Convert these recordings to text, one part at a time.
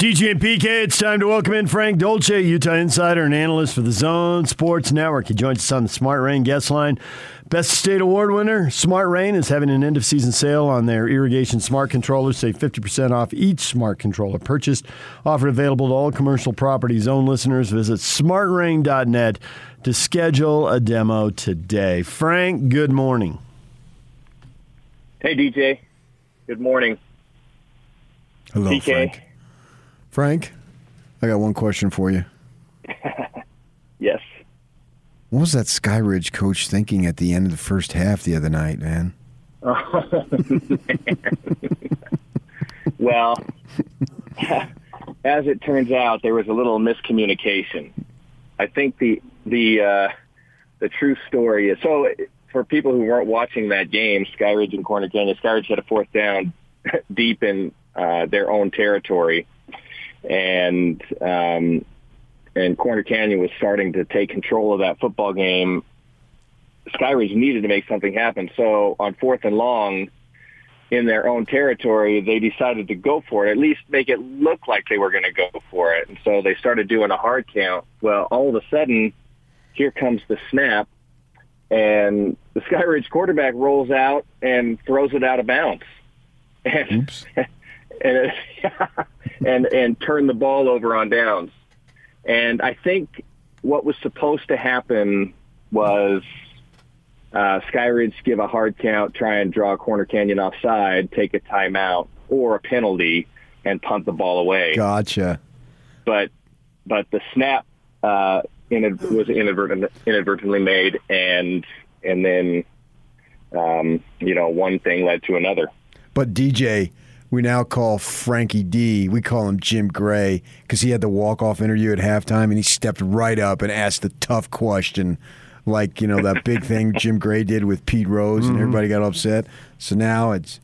DJ and PK, it's time to welcome in Frank Dolce, Utah insider and analyst for the Zone Sports Network. He joins us on the Smart Rain guest line. Best State Award winner, Smart Rain, is having an end of season sale on their irrigation smart controllers. Save 50% off each smart controller purchased. Offer available to all commercial property zone listeners. Visit smartrain.net to schedule a demo today. Frank, good morning. Hey, DJ. Good morning. Hello, PK. Frank. Frank, I got one question for you. Yes. What was that Skyridge coach thinking at the end of the first half the other night, man? Well, as it turns out, there was a little miscommunication. I think the the uh, the true story is so. For people who weren't watching that game, Skyridge and Corner Canyon, Skyridge had a fourth down deep in uh, their own territory, and um, and Corner Canyon was starting to take control of that football game. Skyridge needed to make something happen, so on fourth and long, in their own territory, they decided to go for it, at least make it look like they were going to go for it. And so they started doing a hard count. Well, all of a sudden, here comes the snap, and the Skyridge quarterback rolls out and throws it out of bounds. And, Oops. and, it, and, and turned the ball over on downs. And I think what was supposed to happen was uh, Skyridge give a hard count, try and draw Corner Canyon offside, take a timeout or a penalty, and punt the ball away. Gotcha. But but the snap uh, inad- was inadvertent, inadvertently made, and and then um, you know one thing led to another. But DJ, we now call Frankie D. We call him Jim Gray because he had the walk-off interview at halftime, and he stepped right up and asked the tough question, like you know that big thing Jim Gray did with Pete Rose, and mm-hmm. everybody got upset. So now it's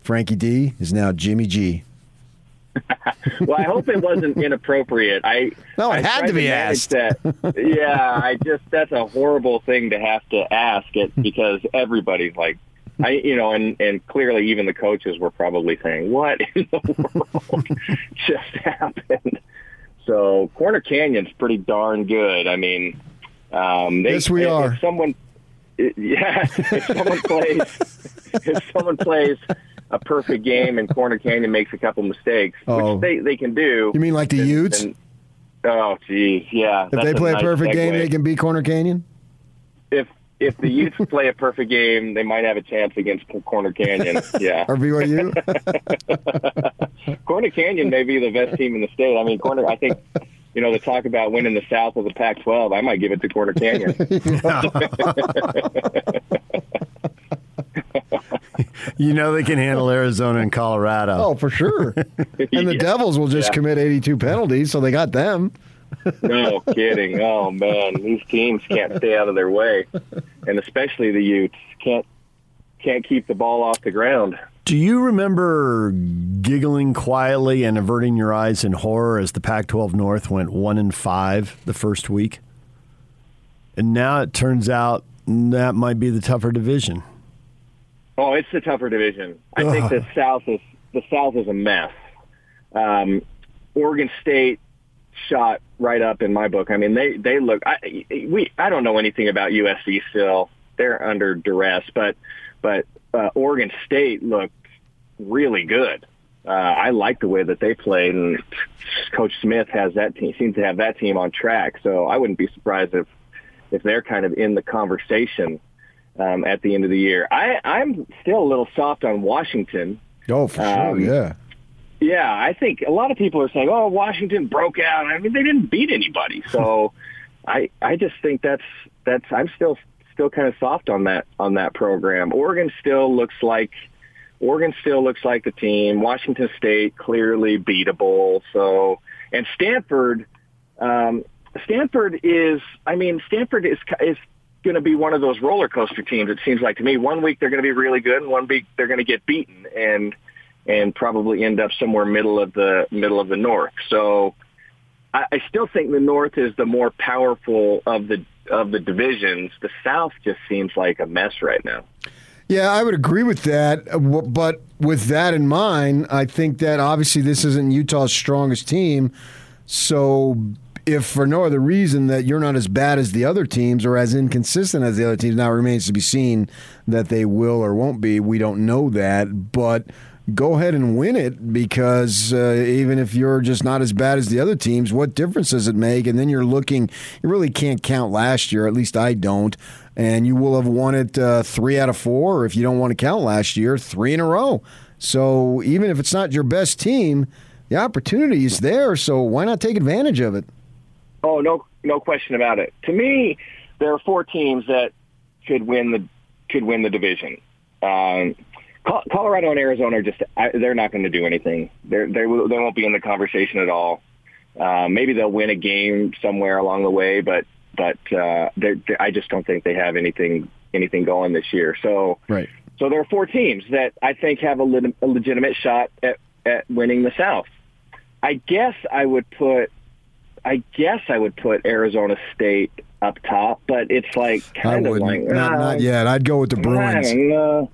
Frankie D. is now Jimmy G. Well, I hope it wasn't inappropriate. I No, it I had to be manage asked. That. Yeah, I just that's a horrible thing to have to ask it because everybody's like, I you know, and and clearly even the coaches were probably saying, "What in the world just happened?" So Corner Canyon's pretty darn good. I mean, um, they, Yes, we if, are. If someone, yeah, if someone plays, if someone plays a perfect game and Corner Canyon makes a couple mistakes, Oh. which they they can do. You mean like the then- Utes? then- oh, geez, yeah. if they play a nice perfect game, they can beat Corner Canyon. If if the Utes play a perfect game, they might have a chance against Corner Canyon. Yeah, Or BYU. Corner Canyon may be the best team in the state. I mean, Corner. I think. You know, the talk about winning the South of the Pac-12, I might give it to Corner Canyon. You know they can handle Arizona and Colorado. oh, for sure. And the Yeah. Devils will just Yeah. commit 82 penalties, so they got them. No kidding. Oh man, these teams can't stay out of their way, and especially the Utes can't can't keep the ball off the ground. Do you remember giggling quietly and averting your eyes in horror as the Pac-12 North went one and five the first week? And now it turns out that might be the tougher division. Oh, it's the tougher division. I think the South is the South is a mess. Um, Oregon State shot right up in my book. I mean, they they look. I we I don't know anything about USC still. They're under duress, but but uh, Oregon State looked really good. Uh, I like the way that they played, and Coach Smith has that team seems to have that team on track. So I wouldn't be surprised if if they're kind of in the conversation um, at the end of the year. I, I'm still a little soft on Washington. Oh, for Um, sure. Yeah. Yeah, I think a lot of people are saying, "Oh, Washington broke out." I mean, they didn't beat anybody, so I I just think that's that's I'm still still kind of soft on that on that program. Oregon still looks like Oregon still looks like the team. Washington State clearly beatable. So and Stanford, um, Stanford is. I mean, Stanford is is going to be one of those roller coaster teams. It seems like to me. One week they're going to be really good, and one week they're going to get beaten, and and probably end up somewhere middle of the middle of the North. So I, I still think the North is the more powerful of the of the divisions. The South just seems like a mess right now. Yeah, I would agree with that. uh, But with that in mind, I think that obviously this isn't Utah's strongest team. So, if for no other reason that you're not as bad as the other teams or as inconsistent as the other teams, now remains to be seen that they will or won't be. We don't know that. But go ahead and win it because uh, even if you're just not as bad as the other teams, what difference does it make? And then you're looking, you really can't count last year, at least I don't. And you will have won it uh, three out of four, or if you don't want to count last year, three in a row. So even if it's not your best team, the opportunity is there. So why not take advantage of it? Oh, no, no question about it. To me, there are four teams that could win the could win the division. Um, Colorado and Arizona are just I, they're not going to do anything. They're, they will- they won't be in the conversation at all. Uh, maybe they'll win a game somewhere along the way, but but uh, they're, they're, I just don't think they have anything anything going this year. So Right. so there are four teams that I think have a, lit- a legitimate shot at, at winning the South. I guess I would put, I guess I would put Arizona State up top, but it's like I kind of wouldn't. like not, uh, not yet. I'd go with the I Bruins.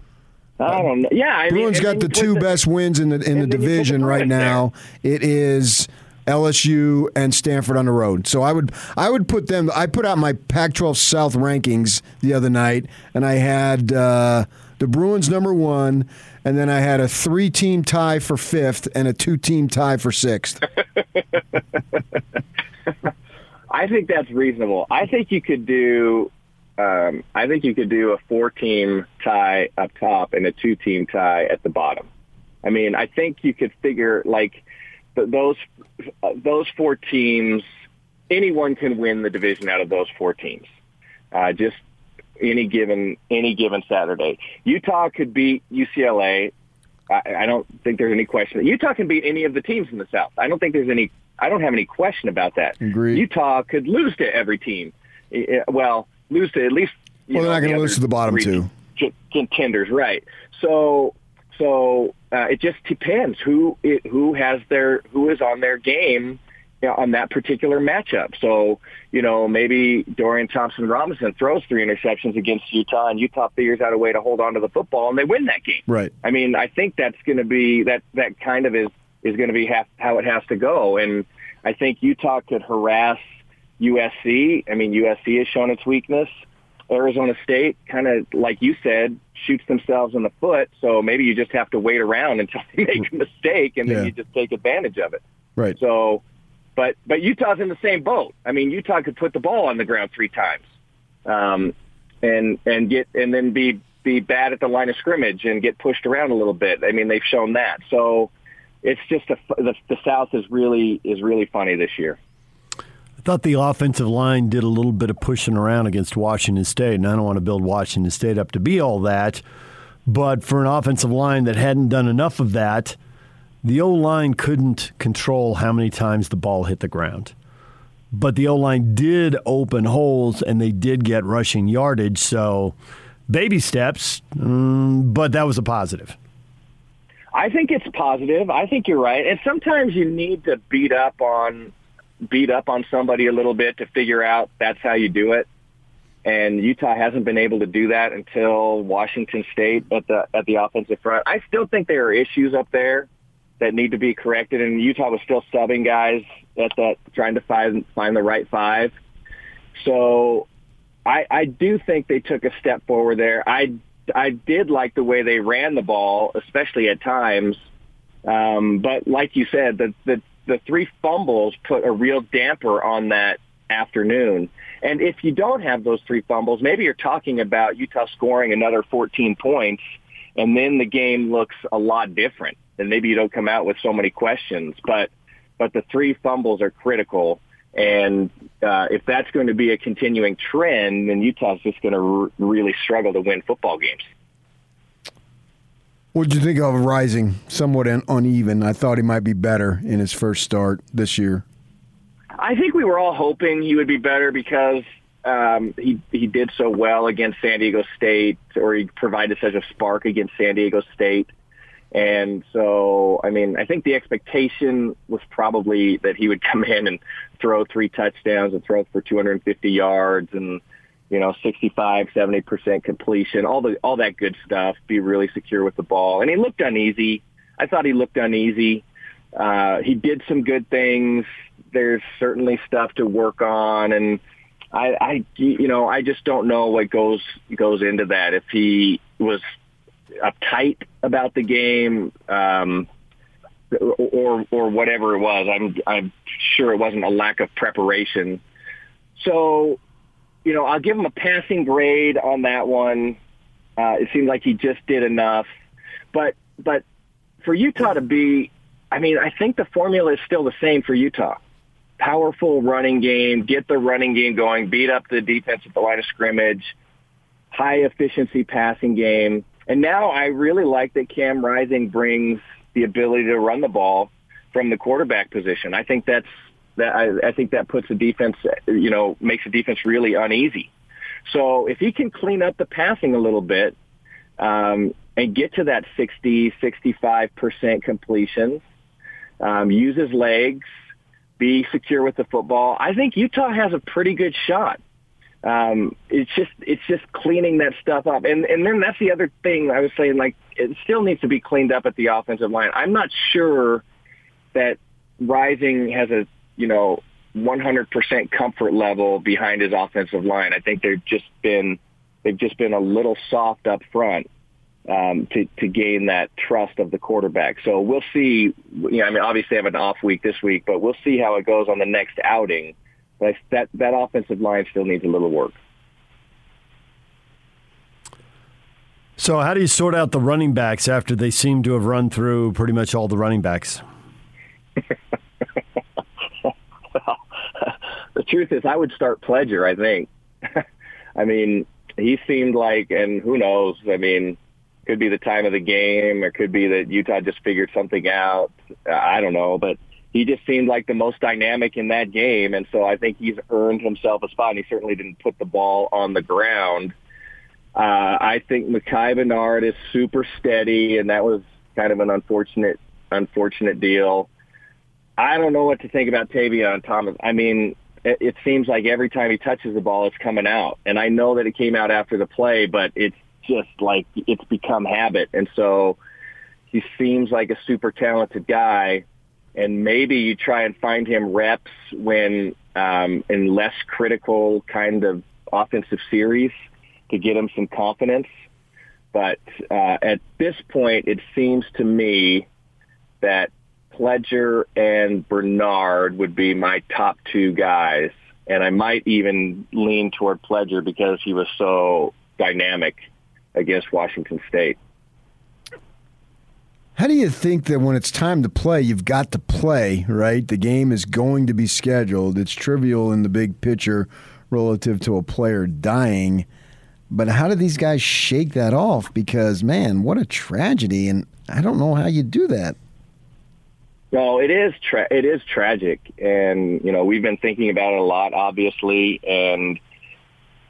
I don't know. Yeah, I Bruins mean, got the two best wins in the in the and then you put the division right Bruins there. now. It is LSU and Stanford on the road. So I would I would put them. I put out my Pac-12 South rankings the other night, and I had uh, the Bruins number one, and then I had a three-team tie for fifth and a two-team tie for sixth. I think that's reasonable. I think you could do. Um, I think you could do a four-team tie up top and a two-team tie at the bottom. I mean, I think you could figure like th- those uh, those four teams. Anyone can win the division out of those four teams. Uh, just any given any given Saturday. Utah could beat UCLA. I, I don't think there's any question. that Utah can beat any of the teams in the South. I don't think there's any. I don't have any question about that. Agreed. Utah could lose to every team. Well, lose to at least. you Well, they're know, not gonna lose to the bottom two. con- contenders, right? So, so uh, it just depends who it, who has their who is on their game you know, on that particular matchup. So, you know, maybe Dorian Thompson Robinson throws three interceptions against Utah, and Utah figures out a way to hold on to the football, and they win that game. Right. I mean, I think that's going to be that that kind of is is going to be half, how it has to go, and I think Utah could harass USC. I mean, USC has shown its weakness. Arizona State, kind of like you said, shoots themselves in the foot. So maybe you just have to wait around until they make a mistake, and then Yeah. you just take advantage of it. Right. So, but but Utah's in the same boat. I mean, Utah could put the ball on the ground three times, um, and and get and then be be bad at the line of scrimmage and get pushed around a little bit. I mean, they've shown that. So, it's just a, the the South is really is really funny this year. Thought the offensive line did a little bit of pushing around against Washington State, and I don't want to build Washington State up to be all that. But for an offensive line that hadn't done enough of that, the O line couldn't control how many times the ball hit the ground. But the O line did open holes and they did get rushing yardage. So, baby steps, mm, but that was a positive. I think it's positive. I think you're right. And sometimes you need to beat up on beat up on somebody a little bit to figure out that's how you do it. And Utah hasn't been able to do that until Washington State at the at the offensive front. I still think there are issues up there that need to be corrected and Utah was still subbing guys at that trying to find find the right five. So I, I do think they took a step forward there. I I did like the way they ran the ball, especially at times. Um, but like you said, the, the the three fumbles put a real damper on that afternoon. And if you don't have those three fumbles, maybe you're talking about Utah scoring another 14 points, and then the game looks a lot different. And maybe you don't come out with so many questions. But but the three fumbles are critical. And uh, if that's going to be a continuing trend, then Utah's just going to r- really struggle to win football games. What did you think of Rising? Somewhat un- uneven. I thought he might be better in his first start this year. I think we were all hoping he would be better because um, he he did so well against San Diego State, or he provided such a spark against San Diego State. And so, I mean, I think the expectation was probably that he would come in and throw three touchdowns and throw for 250 yards and, you know, 65, 70% completion, all the all that good stuff, be really secure with the ball. And he looked uneasy. I thought he looked uneasy. Uh, he did some good things. There's certainly stuff to work on and I, I you know, I just don't know what goes goes into that. If he was uptight about the game, um, or or whatever it was, I'm I'm sure it wasn't a lack of preparation. So you know, I'll give him a passing grade on that one. Uh, it seemed like he just did enough, but but for Utah to be, I mean, I think the formula is still the same for Utah. Powerful running game, get the running game going, beat up the defense at the line of scrimmage, high efficiency passing game. And now I really like that Cam Rising brings the ability to run the ball from the quarterback position. I think that's that I, I think that puts the defense, you know, makes the defense really uneasy. So if he can clean up the passing a little bit um, and get to that 60, 65% completion, um, use his legs, be secure with the football, I think Utah has a pretty good shot. Um, it's just it's just cleaning that stuff up, and and then that's the other thing I was saying. Like it still needs to be cleaned up at the offensive line. I'm not sure that Rising has a you know, 100% comfort level behind his offensive line. I think they've just been they've just been a little soft up front um, to to gain that trust of the quarterback. So we'll see. You know, I mean, obviously, I have an off week this week, but we'll see how it goes on the next outing. But that that offensive line still needs a little work. So, how do you sort out the running backs after they seem to have run through pretty much all the running backs? the truth is, I would start Pledger. I think. I mean, he seemed like, and who knows? I mean, could be the time of the game, or could be that Utah just figured something out. I don't know, but he just seemed like the most dynamic in that game, and so I think he's earned himself a spot. And he certainly didn't put the ball on the ground. Uh, I think Micah Bernard is super steady, and that was kind of an unfortunate, unfortunate deal. I don't know what to think about Tavion Thomas. I mean, it, seems like every time he touches the ball, it's coming out. And I know that it came out after the play, but it's just like it's become habit. And so he seems like a super talented guy. And maybe you try and find him reps when um, in less critical kind of offensive series to get him some confidence. But uh, at this point, it seems to me that Pledger and Bernard would be my top two guys. And I might even lean toward Pledger because he was so dynamic against Washington State. How do you think that when it's time to play, you've got to play, right? The game is going to be scheduled. It's trivial in the big picture relative to a player dying. But how do these guys shake that off? Because, man, what a tragedy. And I don't know how you do that. No, it is tra- it is tragic, and you know we've been thinking about it a lot, obviously, and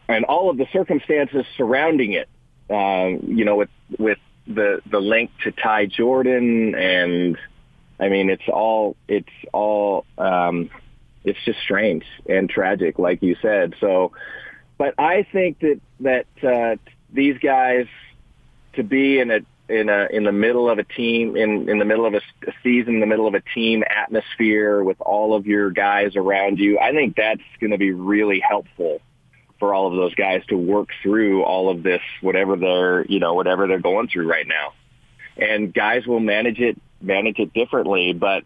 and all of the circumstances surrounding it. Um, you know, with with the the link to Ty Jordan, and I mean, it's all it's all um, it's just strange and tragic, like you said. So, but I think that that uh, these guys to be in a in a in the middle of a team in in the middle of a, a season in the middle of a team atmosphere with all of your guys around you i think that's going to be really helpful for all of those guys to work through all of this whatever they're you know whatever they're going through right now. And guys will manage it manage it differently but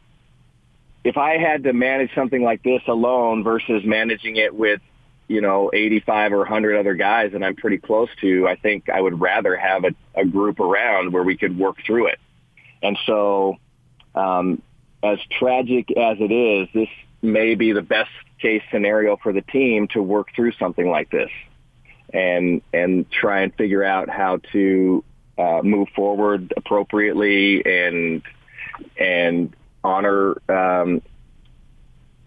if i had to manage something like this alone versus managing it with you know, 85 or 100 other guys and I'm pretty close to, I think I would rather have a, a group around where we could work through it. And so, um, as tragic as it is, this may be the best case scenario for the team to work through something like this and, and try and figure out how to uh, move forward appropriately and, and honor um,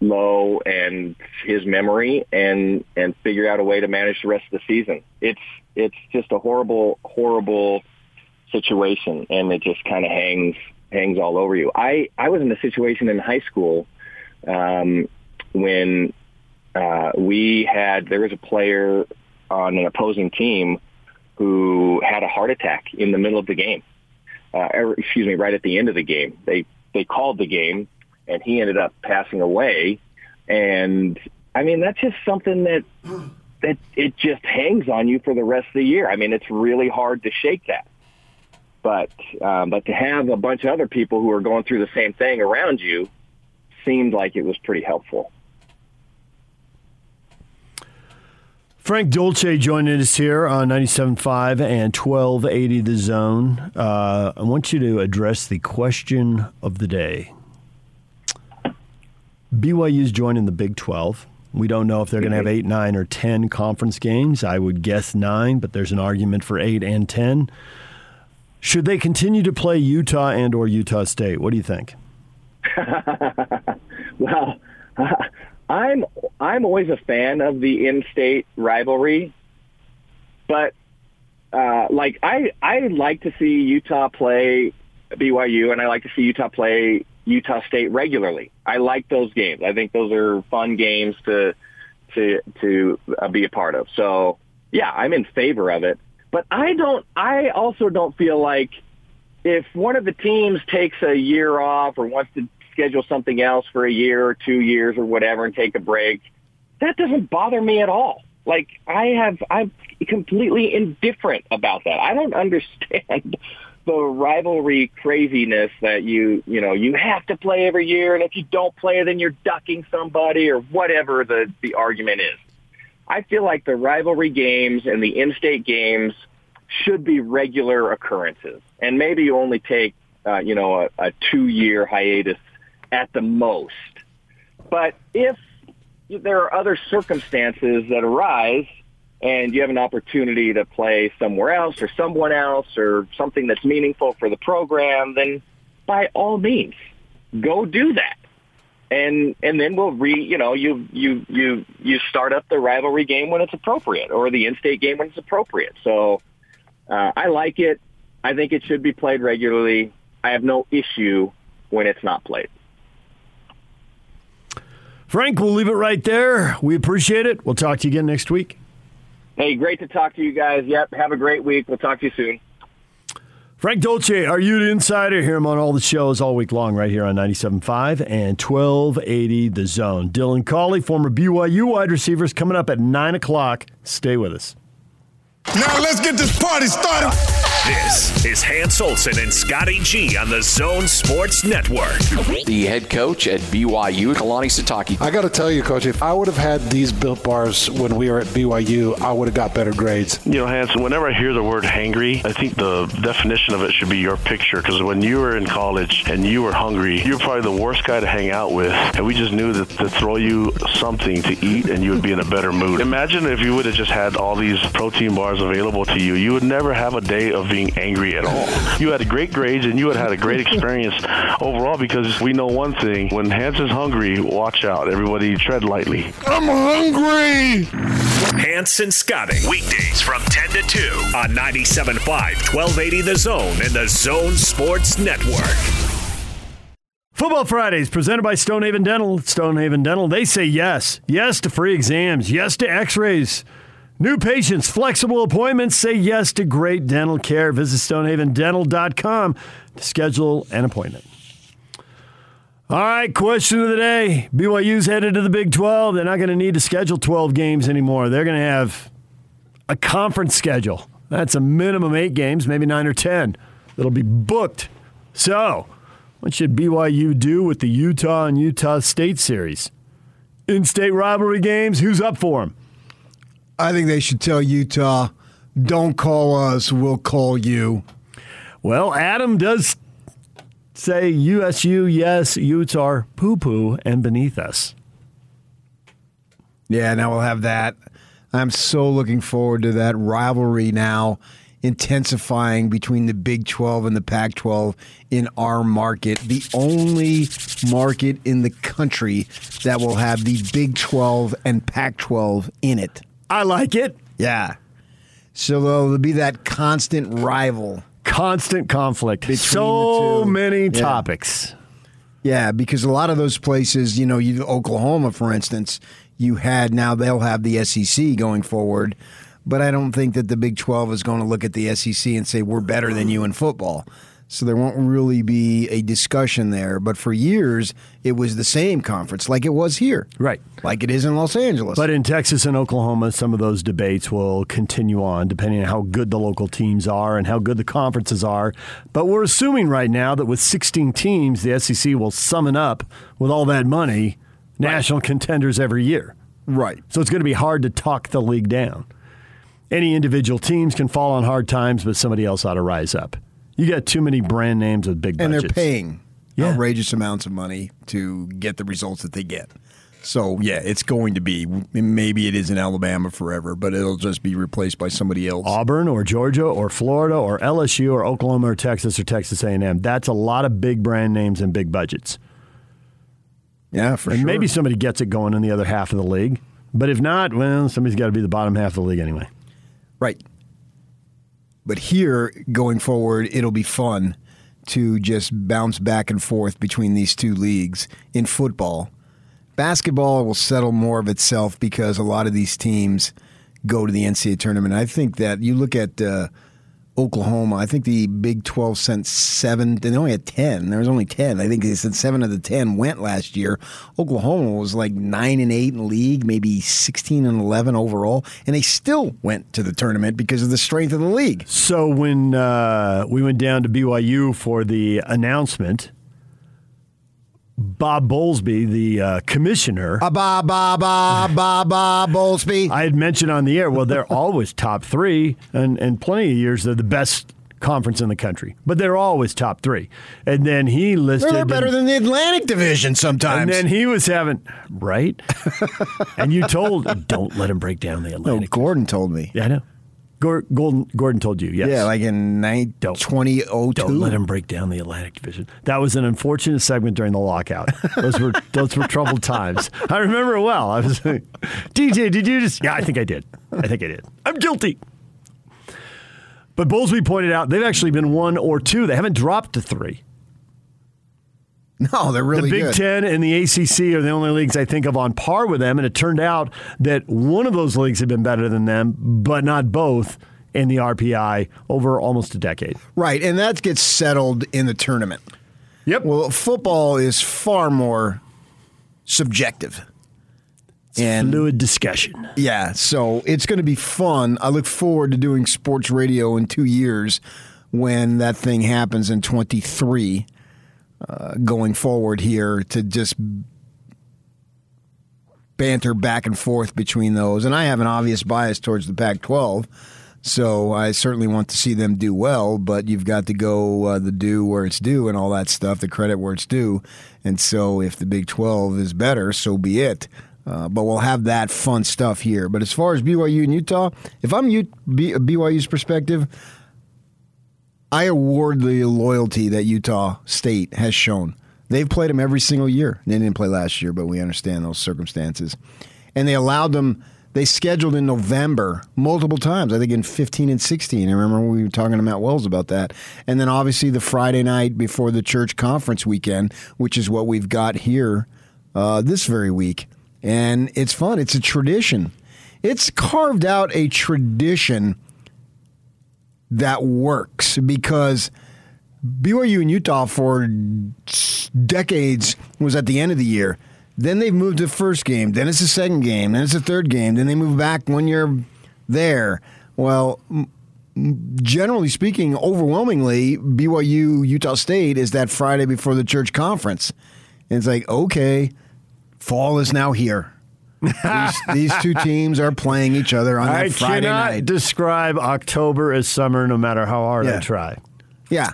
Lowe and his memory and and figure out a way to manage the rest of the season. It's it's just a horrible horrible situation and it just kind of hangs hangs all over you. I I was in a situation in high school um, when uh, we had there was a player on an opposing team who had a heart attack in the middle of the game. Uh, excuse me, right at the end of the game. They they called the game, and he ended up passing away. And I mean, that's just something that that it just hangs on you for the rest of the year. I mean, it's really hard to shake that. But um, but to have a bunch of other people who are going through the same thing around you seemed like it was pretty helpful. Frank Dolce joining us here on 97.5 and 1280 The Zone. Uh, I want you to address the question of the day. BYU's joining the Big 12. We don't know if they're going to have eight, nine, or 10 conference games. I would guess nine, but there's an argument for eight and 10. Should they continue to play Utah and or Utah State? What do you think? well, I'm I'm always a fan of the in-state rivalry, but uh, like I I like to see Utah play BYU, and I like to see Utah play Utah State regularly. I like those games. I think those are fun games to to to uh, be a part of. So yeah, I'm in favor of it. But I don't. I also don't feel like if one of the teams takes a year off or wants to schedule something else for a year or two years or whatever and take a break, that doesn't bother me at all. Like I have, I'm completely indifferent about that. I don't understand the rivalry craziness that you, you know, you have to play every year. And if you don't play, then you're ducking somebody or whatever the, the argument is. I feel like the rivalry games and the in-state games should be regular occurrences. And maybe you only take, uh, you know, a, a two-year hiatus at the most. But if there are other circumstances that arise and you have an opportunity to play somewhere else or someone else or something that's meaningful for the program, then by all means, go do that. And and then we'll re you know you you you you start up the rivalry game when it's appropriate or the in-state game when it's appropriate. So uh, I like it. I think it should be played regularly. I have no issue when it's not played. Frank, we'll leave it right there. We appreciate it. We'll talk to you again next week. Hey, great to talk to you guys. Yep, have a great week. We'll talk to you soon. Frank Dolce, are you the insider? Hear him on all the shows all week long right here on 97.5 and 1280 The Zone. Dylan Collie, former BYU wide receivers, coming up at 9 o'clock. Stay with us. Now let's get this party started. This is Hans Olsen and Scotty G on the Zone Sports Network. The head coach at BYU, Kalani Sitake. I got to tell you, coach, if I would have had these built bars when we were at BYU, I would have got better grades. You know, Hans, whenever I hear the word hangry, I think the definition of it should be your picture. Because when you were in college and you were hungry, you were probably the worst guy to hang out with. And we just knew that to throw you something to eat and you would be in a better mood. Imagine if you would have just had all these protein bars available to you. You would never have a day of being angry at all. You had a great grades and you had had a great experience overall because we know one thing. When Hans is hungry, watch out. Everybody tread lightly. I'm hungry. Hans and Scotty. Weekdays from 10 to 2 on 97.5, 1280 The Zone and the Zone Sports Network. Football Fridays presented by Stonehaven Dental. Stonehaven Dental, they say yes. Yes to free exams. Yes to x rays. New patients, flexible appointments, say yes to great dental care. Visit stonehavendental.com to schedule an appointment. All right, question of the day. BYU's headed to the Big 12. They're not going to need to schedule 12 games anymore. They're going to have a conference schedule. That's a minimum eight games, maybe nine or 10. That'll be booked. So, what should BYU do with the Utah and Utah State series? In state rivalry games, who's up for them? I think they should tell Utah, don't call us, we'll call you. Well, Adam does say USU, yes, Utah, poo poo and beneath us. Yeah, now we'll have that. I'm so looking forward to that rivalry now intensifying between the Big 12 and the Pac 12 in our market. The only market in the country that will have the Big 12 and Pac 12 in it. I like it. Yeah. So there'll be that constant rival. Constant conflict. Between so the two. many Yeah. topics. Yeah, because a lot of those places, you know, you Oklahoma, for instance, you had now they'll have the SEC going forward, but I don't think that the Big 12 is going to look at the SEC and say, we're better than you in football. So there won't really be a discussion there. But for years, it was the same conference, like it was here. Right. Like it is in Los Angeles. But in Texas and Oklahoma, some of those debates will continue on depending on how good the local teams are and how good the conferences are. But we're assuming right now that with 16 teams, the SEC will summon up with all that money national contenders every year. right. So it's going to be hard to talk the league down. Any individual teams can fall on hard times, but somebody else ought to rise up. You got too many brand names with big budgets. And they're paying Yeah. outrageous amounts of money to get the results that they get. So, yeah, it's going to be, maybe it is in Alabama forever, but it'll just be replaced by somebody else. Auburn or Georgia or Florida or LSU or Oklahoma or Texas or Texas A&M. That's a lot of big brand names and big budgets. Yeah, for and sure. maybe somebody gets it going in the other half of the league. But if not, well, somebody's got to be the bottom half of the league anyway. Right. But here, going forward, it'll be fun to just bounce back and forth between these two leagues in football. Basketball will settle more of itself because a lot of these teams go to the NCAA tournament. I think that you look at uh, Oklahoma, I think the Big 12 sent seven, they only had 10. There was only 10. I think they said seven of the 10 went last year. Oklahoma was like 9 and 8 in league, maybe 16 and 11 overall, and they still went to the tournament because of the strength of the league. So when uh, we went down to BYU for the announcement, Bob Bowlesby, the uh, commissioner, Ba ba ba ba ba ba Bowlesby. I had mentioned on the air, well, they're always top three, and, and plenty of years they're the best conference in the country, but they're always top three. And then he listed. They're better than the Atlantic Division sometimes. And then he was having, right? and you told, don't let him break down the Atlantic. no, Atlantic. Gordon told me. Yeah, I know. Gor- Gordon, Gordon told you, yes. Yeah, like in nine- Don't. 2002. Don't let him break down the Atlantic Division. That was an unfortunate segment during the lockout. Those were those were troubled times. I remember it well. I was like, DJ, did you just? Yeah, I think I did. I think I did. I'm guilty. But Bowlesby pointed out they've actually been one or two. They haven't dropped to three. No, they're really the Big good. Ten and the ACC are the only leagues I think of on par with them. And it turned out that one of those leagues had been better than them, but not both in the RPI over almost a decade. Right, and that gets settled in the tournament. Yep. Well, football is far more subjective. And Fluid discussion. yeah, so it's going to be fun. I look forward to doing sports radio in two years when that thing happens in 23 uh, going forward here to just banter back and forth between those. And I have an obvious bias towards the Pac 12. So I certainly want to see them do well, but you've got to go uh, the due where it's due and all that stuff, the credit where it's due. And so if the Big 12 is better, so be it. Uh, but we'll have that fun stuff here. But as far as BYU and Utah, if I'm U- B- BYU's perspective, I award the loyalty that Utah State has shown. They've played them every single year. They didn't play last year, but we understand those circumstances. And they allowed them, they scheduled in November multiple times, I think in 15 and 16. I remember we were talking to Matt Wells about that. And then obviously the Friday night before the church conference weekend, which is what we've got here uh, this very week. And it's fun, it's a tradition. It's carved out a tradition that works because BYU and Utah for decades was at the end of the year. Then they've moved to the first game. Then it's the second game. Then it's the third game. Then they move back when you're there. Well, generally speaking, overwhelmingly, BYU Utah State is that Friday before the church conference. And it's like, okay, fall is now here. These, these two teams are playing each other on that Friday night. I cannot describe October as summer no matter how hard I try. Yeah.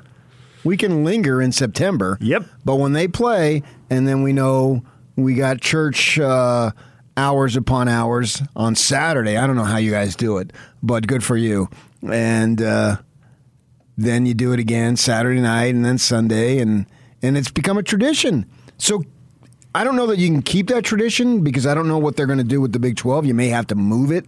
We can linger in September. Yep. But when they play, and then we know we got church uh, hours upon hours on Saturday. I don't know how you guys do it, but good for you. And uh, then you do it again Saturday night and then Sunday, and, and it's become a tradition. So I don't know that you can keep that tradition because I don't know what they're going to do with the Big 12. You may have to move it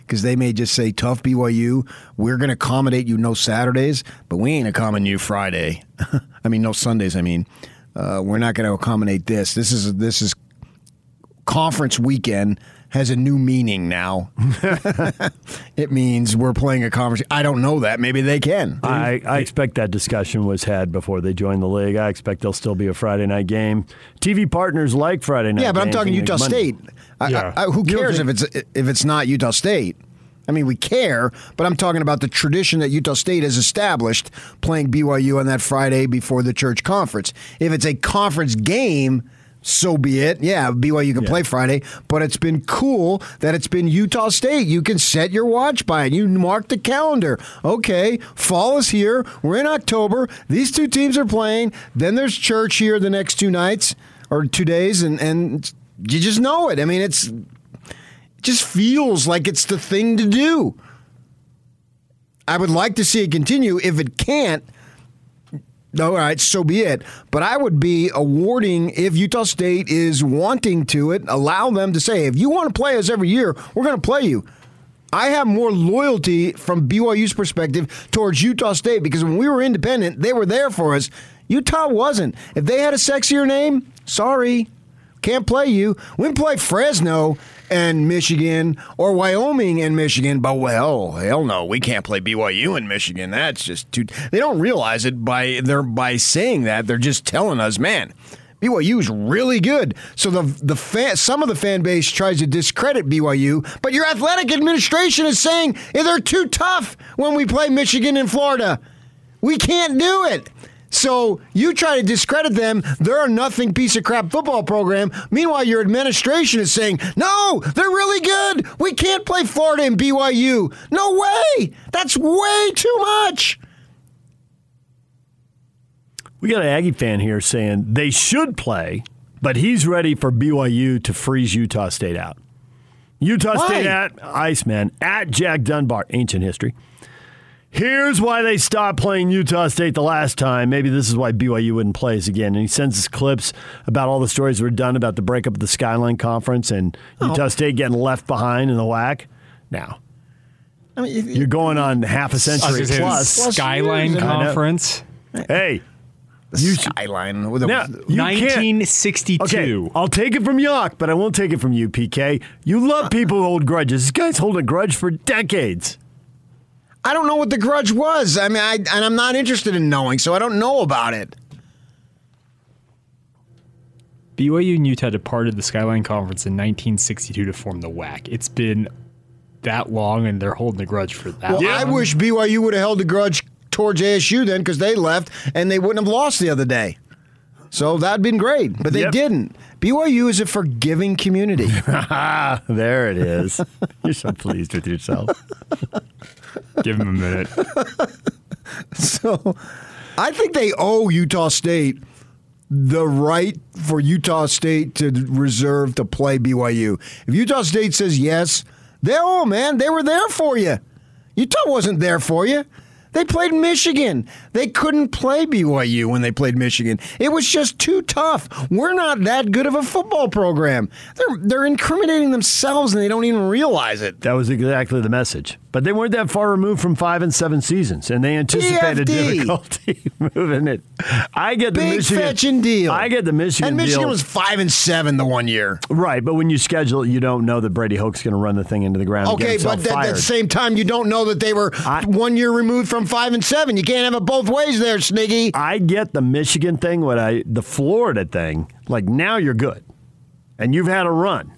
because they may just say, tough BYU, we're going to accommodate you no Saturdays, but we ain't accommodating you Friday. I mean, no Sundays, I mean. Uh, we're not going to accommodate this. This is this is conference weekend. Has a new meaning now. it means we're playing a conference. I don't know that. Maybe they can. I, I expect that discussion was had before they joined the league. I expect there'll still be a Friday night game. TV partners like Friday night. yeah, but I'm talking Utah Monday- State. Yeah. I, I, who You don't cares if it's if it's not Utah State? I mean, we care, but I'm talking about the tradition that Utah State has established playing BYU on that Friday before the church conference. If it's a conference game, so be it. Yeah, BYU can play Friday, but it's been cool that it's been Utah State. You can set your watch by it. You mark the calendar. Okay, fall is here. We're in October. These two teams are playing. Then there's church here the next two nights or two days, and and you just know it. I mean, it's it just feels like it's the thing to do. I would like to see it continue. If it can't, all right, so be it. But I would be awarding if Utah State is wanting to it, allow them to say, if you want to play us every year, we're going to play you. I have more loyalty from BYU's perspective towards Utah State because when we were independent, they were there for us. Utah wasn't. If they had a sexier name, sorry, can't play you. We can play Fresno and Michigan or Wyoming and Michigan, but well, hell no, we can't play BYU in Michigan. That's just too. They don't realize it by they're by saying that. They're just telling us, man. BYU is really good. So the the fan, some of the fan base tries to discredit BYU, but your athletic administration is saying "Eh, they're too tough when we play Michigan and Florida. We can't do it. So you try to discredit them. They're a nothing piece of crap football program. Meanwhile, your administration is saying, no, they're really good. We can't play Florida and BYU. No way. That's way too much. We got an Aggie fan here saying they should play, but he's ready for BYU to freeze Utah State out. Utah Why? State at Iceman at Jack Dunbar, ancient history. Here's why they stopped playing Utah State the last time. Maybe this is why BYU wouldn't play us again. And he sends us clips about all the stories that were done about the breakup of the Skyline Conference and oh. Utah State getting left behind in the whack. Now, I mean, if- you're going on half a century gonna say the plus. Plus Skyline years, Conference, Hey, the skyline with a, now, you 1962. Okay, I'll take it from Yock, but I won't take it from you, PK. You love people who hold grudges. This guy's holding a grudge for decades. I don't know what the grudge was. I mean, I, and I'm not interested in knowing, so I don't know about it. BYU and Utah departed the Skyline Conference in 1962 to form the WAC. It's been that long, and they're holding a grudge for that. Well, long. I wish BYU would have held a grudge towards ASU then because they left and they wouldn't have lost the other day. So that'd been great, but they Yep. didn't. BYU is a forgiving community. There it is. You're so pleased with yourself. Give him a minute. so I think they owe Utah State the right for Utah State to reserve to play BYU. If Utah State says yes, they owe man. They were there for you. Utah wasn't there for you. They played Michigan. They couldn't play BYU when they played Michigan. It was just too tough. We're not that good of a football program. They're they're incriminating themselves and they don't even realize it. That was exactly the message. But they weren't that far removed from five and seven seasons, and they anticipated PFD. difficulty moving it. I get the Big Michigan fetching deal. I get the Michigan And Michigan deal. was five and seven the one year. right, but when you schedule it, you don't know that Brady Hoke's going to run the thing into the ground. Okay, but at the same time, you don't know that they were I- one year removed from five and seven. You can't have it both ways there, Sniggy. I get the Michigan thing, what I the Florida thing. Like now you're good, and you've had a run,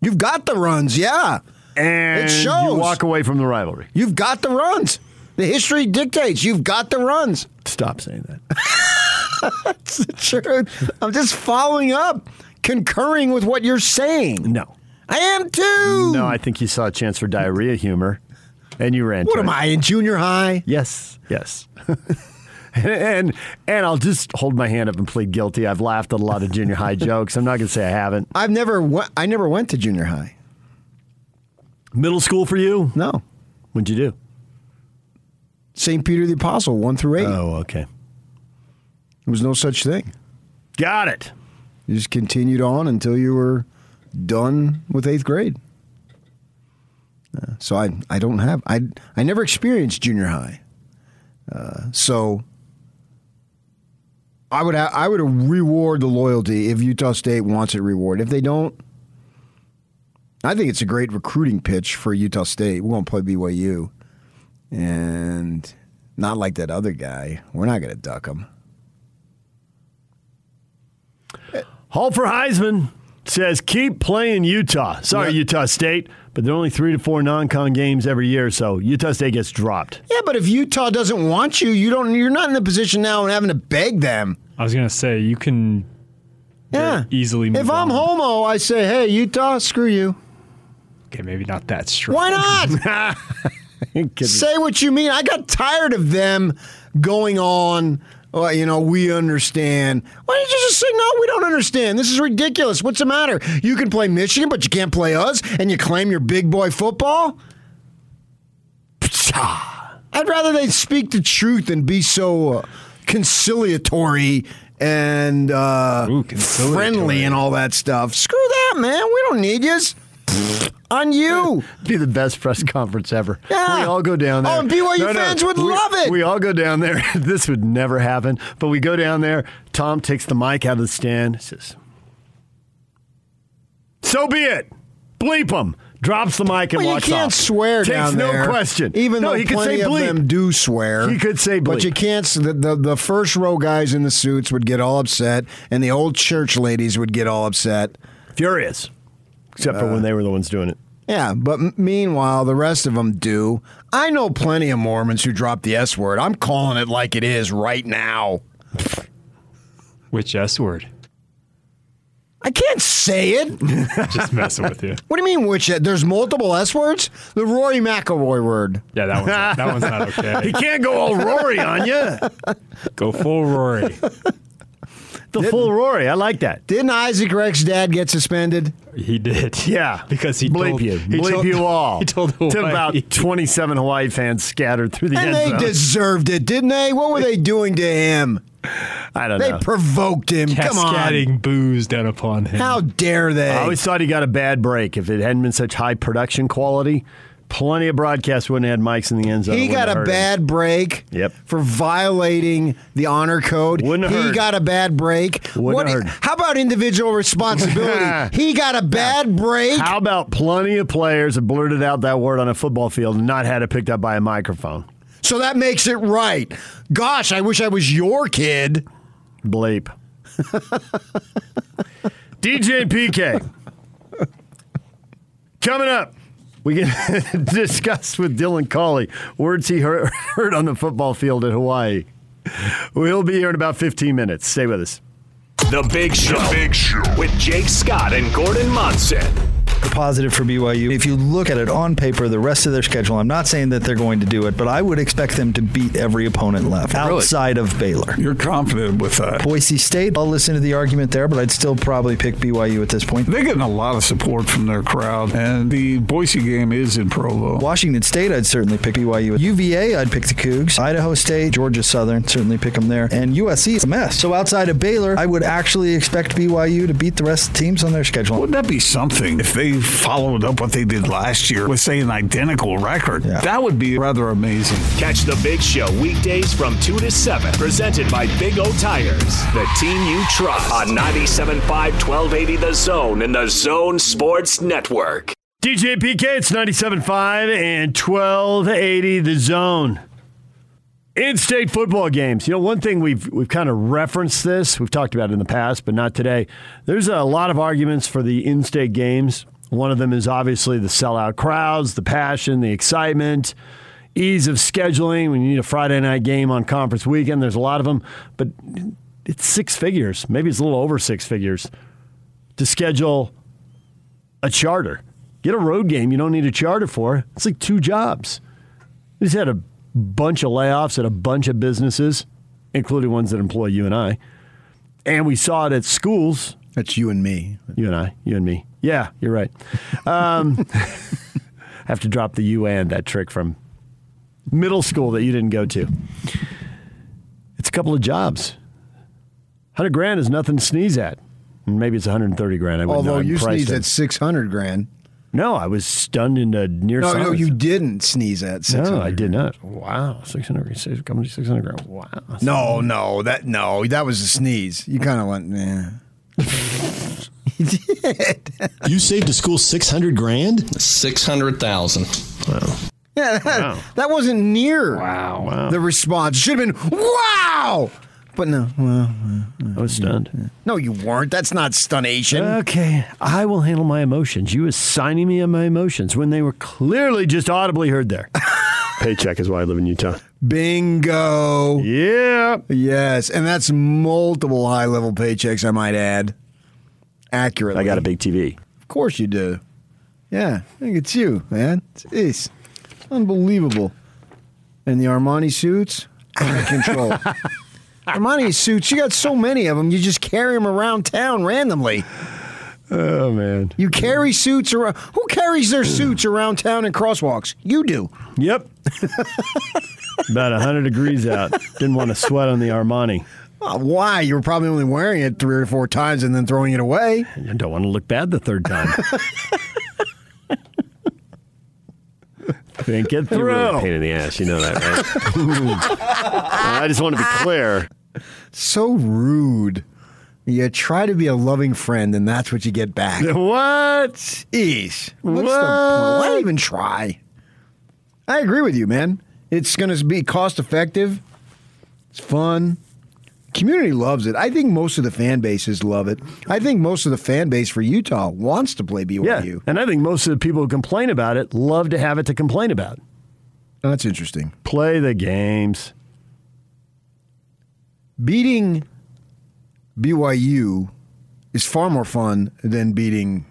You've got the runs, yeah. and It shows. you walk away from the rivalry. You've got the runs. The history dictates you've got the runs. Stop saying that. That's the truth. I'm just following up, concurring with what you're saying. No, I am too. no, I think you saw a chance for diarrhea humor, and you ran. What am it. I in junior high? Yes, yes. and and I'll just hold my hand up and plead guilty. I've laughed at a lot of junior high jokes. I'm not going to say I haven't. I've never. I never went to junior high. Middle school for you? No, What'd you do? St. Peter the Apostle, one through eight. Oh, okay. There was no such thing. Got it. You just continued on until you were done with eighth grade. Uh, so I I don't have I I never experienced junior high. Uh, so I would ha- I would reward the loyalty if Utah State wants it reward. If they don't, I think it's a great recruiting pitch for Utah State. We're going to play BYU, and not like that other guy. We're not going to duck him. Hall for Heisman says keep playing Utah. Sorry, Yeah. Utah State, but there are only three to four non-con games every year, so Utah State gets dropped. Yeah, but if Utah doesn't want you, you don't. You're not in the position now and having to beg them. I was gonna say you can Yeah, easily move If I'm on. Holmoe, I say, hey, Utah, screw you. Okay, maybe not that strong. Why not? Say what you mean. I got tired of them going on. Well, you know, we understand. Why don't you just say no? We don't understand. This is ridiculous. What's the matter? You can play Michigan, but you can't play us, and you claim you're big boy football. I'd rather they speak the truth and be so uh, conciliatory and uh, Ooh, conciliatory. friendly and all that stuff. Screw that, man. We don't need yous. On you. Be the best press conference ever. Yeah. We all go down there. Oh, and BYU fans would we, love it. We all go down there. this would never happen, but we go down there. Tom takes the mic out of the stand. Says, "So be it. Bleep him." Drops the mic and Well, you walks can't off. swear Takes down no there. question. Even no, though he could plenty say of bleep. them do swear. He could say But you can't. The, the, the first row guys in the suits would get all upset, and the old church ladies would get all upset. Furious, except for when they were the ones doing it. Yeah, but meanwhile, the rest of them do. I know plenty of Mormons who drop the S word. I'm calling it like it is right now. Which S word? I can't say it. Just messing with you. What do you mean, which? There's multiple S words? The Rory McIlroy word. Yeah, that one's that one's not okay. He can't go all Rory on you. Go full Rory. The full Rory. I like that. Didn't Isaac Rex dad get suspended? He did. Yeah, because he bleep told you, he bleep told- you all. He told to Hawaii. about twenty-seven Hawaii fans scattered through the And end they zone. deserved it, didn't they? What were they doing to him? I don't They know. provoked him. Come on. Cascading booze down upon him. How dare they? I always thought he got a bad break. If it hadn't been such high production quality, plenty of broadcasts wouldn't have had mics in the end zone. he got a hurt him. bad break Yep. for violating the honor code. Wouldn't have he hurt. got a bad break. Wouldn't have hurt. How about individual responsibility? he got a bad break. How about plenty of players have blurted out that word on a football field and not had it picked up by a microphone? So that makes it right. Gosh, I wish I was your kid. Bleep. DJ and PK. Coming up, we can discuss with Dylan Collie words he heard, heard on the football field at Hawaii. We'll be here in about 15 minutes. Stay with us. The Big Show. Big Show. With Jake Scott and Gordon Monson. Positive for BYU. If you look at it on paper, the rest of their schedule, I'm not saying that they're going to do it, but I would expect them to beat every opponent left outside of Baylor. You're confident with that. Boise State, I'll listen to the argument there, but I'd still probably pick BYU at this point. They're getting a lot of support from their crowd, and the Boise game is in Provo. Washington State, I'd certainly pick BYU. UVA, I'd pick the Cougs. Idaho State, Georgia Southern, certainly pick them there. And USC, it's a mess. So outside of Baylor, I would actually expect BYU to beat the rest of the teams on their schedule. Wouldn't that be something if they followed up what they did last year with, say, an identical record? That would be rather amazing. Catch the Big Show weekdays from 2 to 7. Presented by Big O Tires, the team you trust. On 97.5 1280 The Zone and The Zone Sports Network. DJ PK, it's 97.5 and 1280 the zone. In-state football games. You know, one thing we've we've kind of referenced this. We've talked about it in the past, but not today. There's a lot of arguments for the in-state games. One of them is obviously the sellout crowds, the passion, the excitement, ease of scheduling. When you need a Friday night game on conference weekend, there's a lot of them, but it's six figures. Maybe it's a little over six figures to schedule a charter. Get a road game you don't need a charter for. It's like two jobs. We just had a bunch of layoffs at a bunch of businesses, including ones that employ you and I. And we saw it at schools. That's you and me. You and I. You and me. Yeah, you're right. Um, have to drop the you and that trick from middle school that you didn't go to. It's a couple of jobs. 100 grand is nothing to sneeze at. Maybe it's 130 grand. I wouldn't know. Although I'm you sneezed at 600 grand. No, I was stunned into near No, no, silence. you didn't sneeze at 600. No, I did not. Wow, six hundred. Coming to six hundred grand. Wow. No, no, that no, that was a sneeze. You kind of went, yeah. did. You saved the school six hundred grand. Six hundred thousand. Wow. Yeah, that, Wow. that wasn't near Wow. the response. Should have been wow. But no, well, I was stunned. no, you weren't. That's not stunation. Okay, I will handle my emotions. You assigning me on my emotions when they were clearly just audibly heard there. Paycheck is why I live in Utah. Bingo. Yeah. Yes, and that's multiple high level paychecks. I might add. Accurately. I got a big TV. Of course you do. Yeah, I think it's you, man. It's unbelievable. And the Armani suits, out of control. Armani suits, you got so many of them, you just carry them around town randomly. Oh man. You carry suits around. Who carries their suits around town in crosswalks? You do. Yep. About 100 degrees out. Didn't want to sweat on the Armani. Why? You were probably only wearing it three or four times and then throwing it away. I don't want to look bad the third time. Can't get You're really a pain in the ass. You know that, right? I just want to be clear. So rude. You try to be a loving friend, and that's what you get back. What? Jeez. What's the What? point? Why even try? I agree with you, man. It's going to be cost effective. It's fun. Community loves it. I think most of the fan bases love it. I think most of the fan base for Utah wants to play BYU. Yeah. And I think most of the people who complain about it love to have it to complain about. That's interesting. Play the games. Beating BYU is far more fun than beating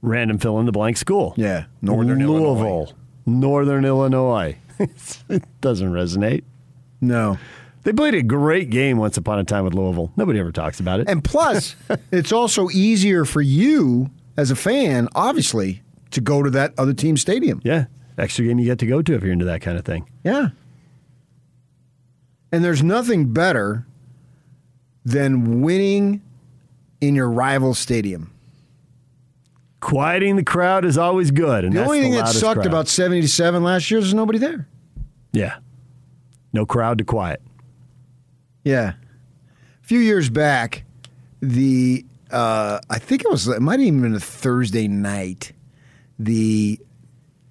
Random fill in the blank school. yeah Northern Louisville, Illinois. Northern Illinois. it doesn't resonate. No. They played a great game once upon a time with Louisville. Nobody ever talks about it. And plus, it's also easier for you as a fan, obviously, to go to that other team stadium. yeah, extra game you get to go to if you're into that kind of thing. Yeah. And there's nothing better than winning in your rival stadium. Quieting the crowd is always good. And The only thing that sucked crowd. about 77 last year is there's nobody there. yeah, no crowd to quiet. Yeah. A few years back, the uh, I think it was it might have even been a Thursday night. The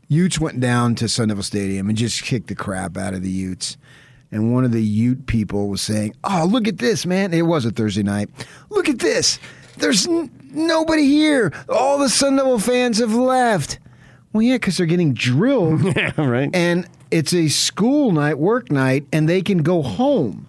Utes went down to Sun Devil Stadium and just kicked the crap out of the Utes. And one of the Ute people was saying, "Oh, look at this, man! It was a Thursday night. Look at this. There's n- nobody here. All the Sun Devil fans have left. Well, yeah, because they're getting drilled. yeah, right. And it's a school night, work night, and they can go home.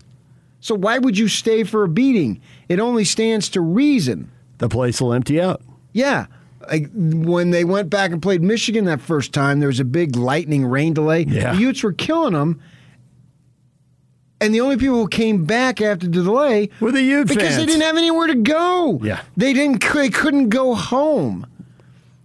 So why would you stay for a beating? It only stands to reason. The place will empty out. Yeah. Like when they went back and played Michigan that first time, there was a big lightning rain delay. Yeah. The Utes were killing them. And the only people who came back after the delay Were the Ute because they didn't have anywhere to go. Yeah. They didn't they couldn't go home.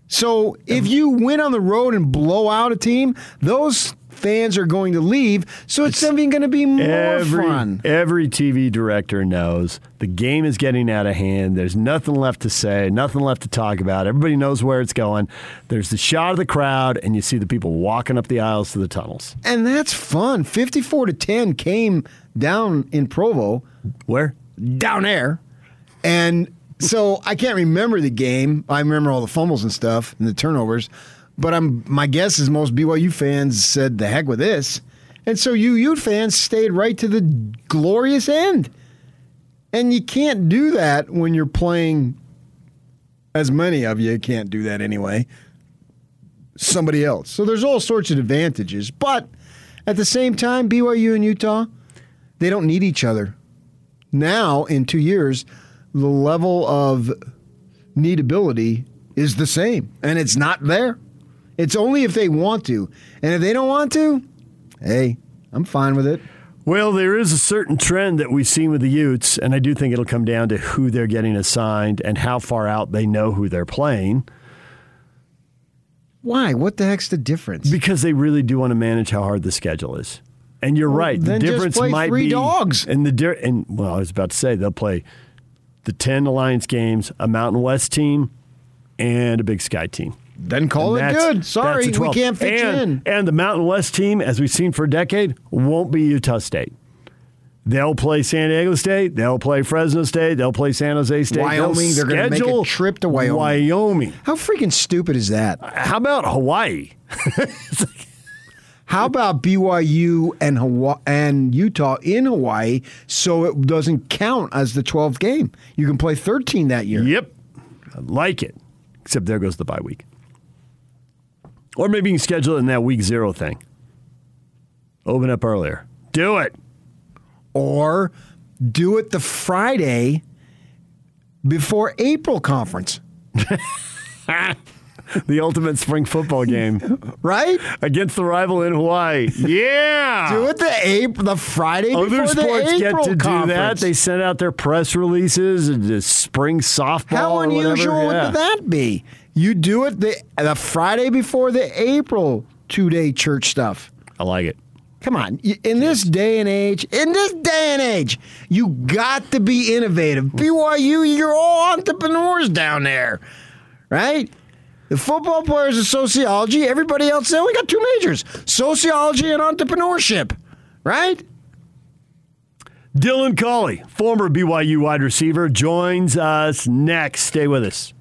So if you win on the road and blow out a team, those fans are going to leave. So it's, even going to be more Every, fun. every TV director knows the game is getting out of hand. There's nothing left to say, nothing left to talk about. Everybody knows where it's going. There's the shot of the crowd, and you see the people walking up the aisles to the tunnels. And that's fun. 54 to 10 came down in Provo, Where? down there. And so I can't remember the game. I remember all the fumbles and stuff and the turnovers. But I'm my guess is most BYU fans said the heck with this. And so you Ute fans stayed right to the glorious end. And you can't do that when you're playing as many of you can't do that anyway. Somebody else. So there's all sorts of advantages. But at the same time, BYU and Utah, they don't need each other. Now, in two years, the level of needability is the same, and it's not there. It's only if they want to. And if they don't want to, hey, I'm fine with it. Well, there is a certain trend that we've seen with the Utes, and I do think it'll come down to who they're getting assigned and how far out they know who they're playing Why? What the heck's the difference? because they really do want to manage how hard the schedule is. And you're Well, right. The difference might be dogs. And the di- and well, I was about to say they'll play the ten Alliance games, a Mountain West team, and a Big Sky team. Then call And it good. Sorry, we can't fit and, you in. And the Mountain West team, as we've seen for a decade, won't be Utah State. They'll play San Diego State. They'll play Fresno State. They'll play San Jose State. Wyoming, they're going to make a trip to Wyoming. Wyoming. How freaking stupid is that? How about Hawaii? How about BYU and Hawaii and Utah in Hawaii so it doesn't count as the 12th game? You can play 13 that year. Yep. I like it. Except there goes the bye week. Or maybe you can schedule it in that week zero thing. Open up earlier. Do it. Or do it the Friday before April conference. the ultimate spring football game, right? Against the rival in Hawaii. Yeah. Do it the April, the Friday Other before sports the get to do that. conference. They send out their press releases and the spring softball. How unusual Yeah. would that be? You do it the the Friday before the April two day church stuff. I like it. Come on, in this day and age, in this day and age, you got to be innovative. BYU, you're all entrepreneurs down there, right? The football players are sociology. Everybody else, they only got two majors: sociology and entrepreneurship, right? Dylan Collie, former BYU wide receiver, joins us next. Stay with us.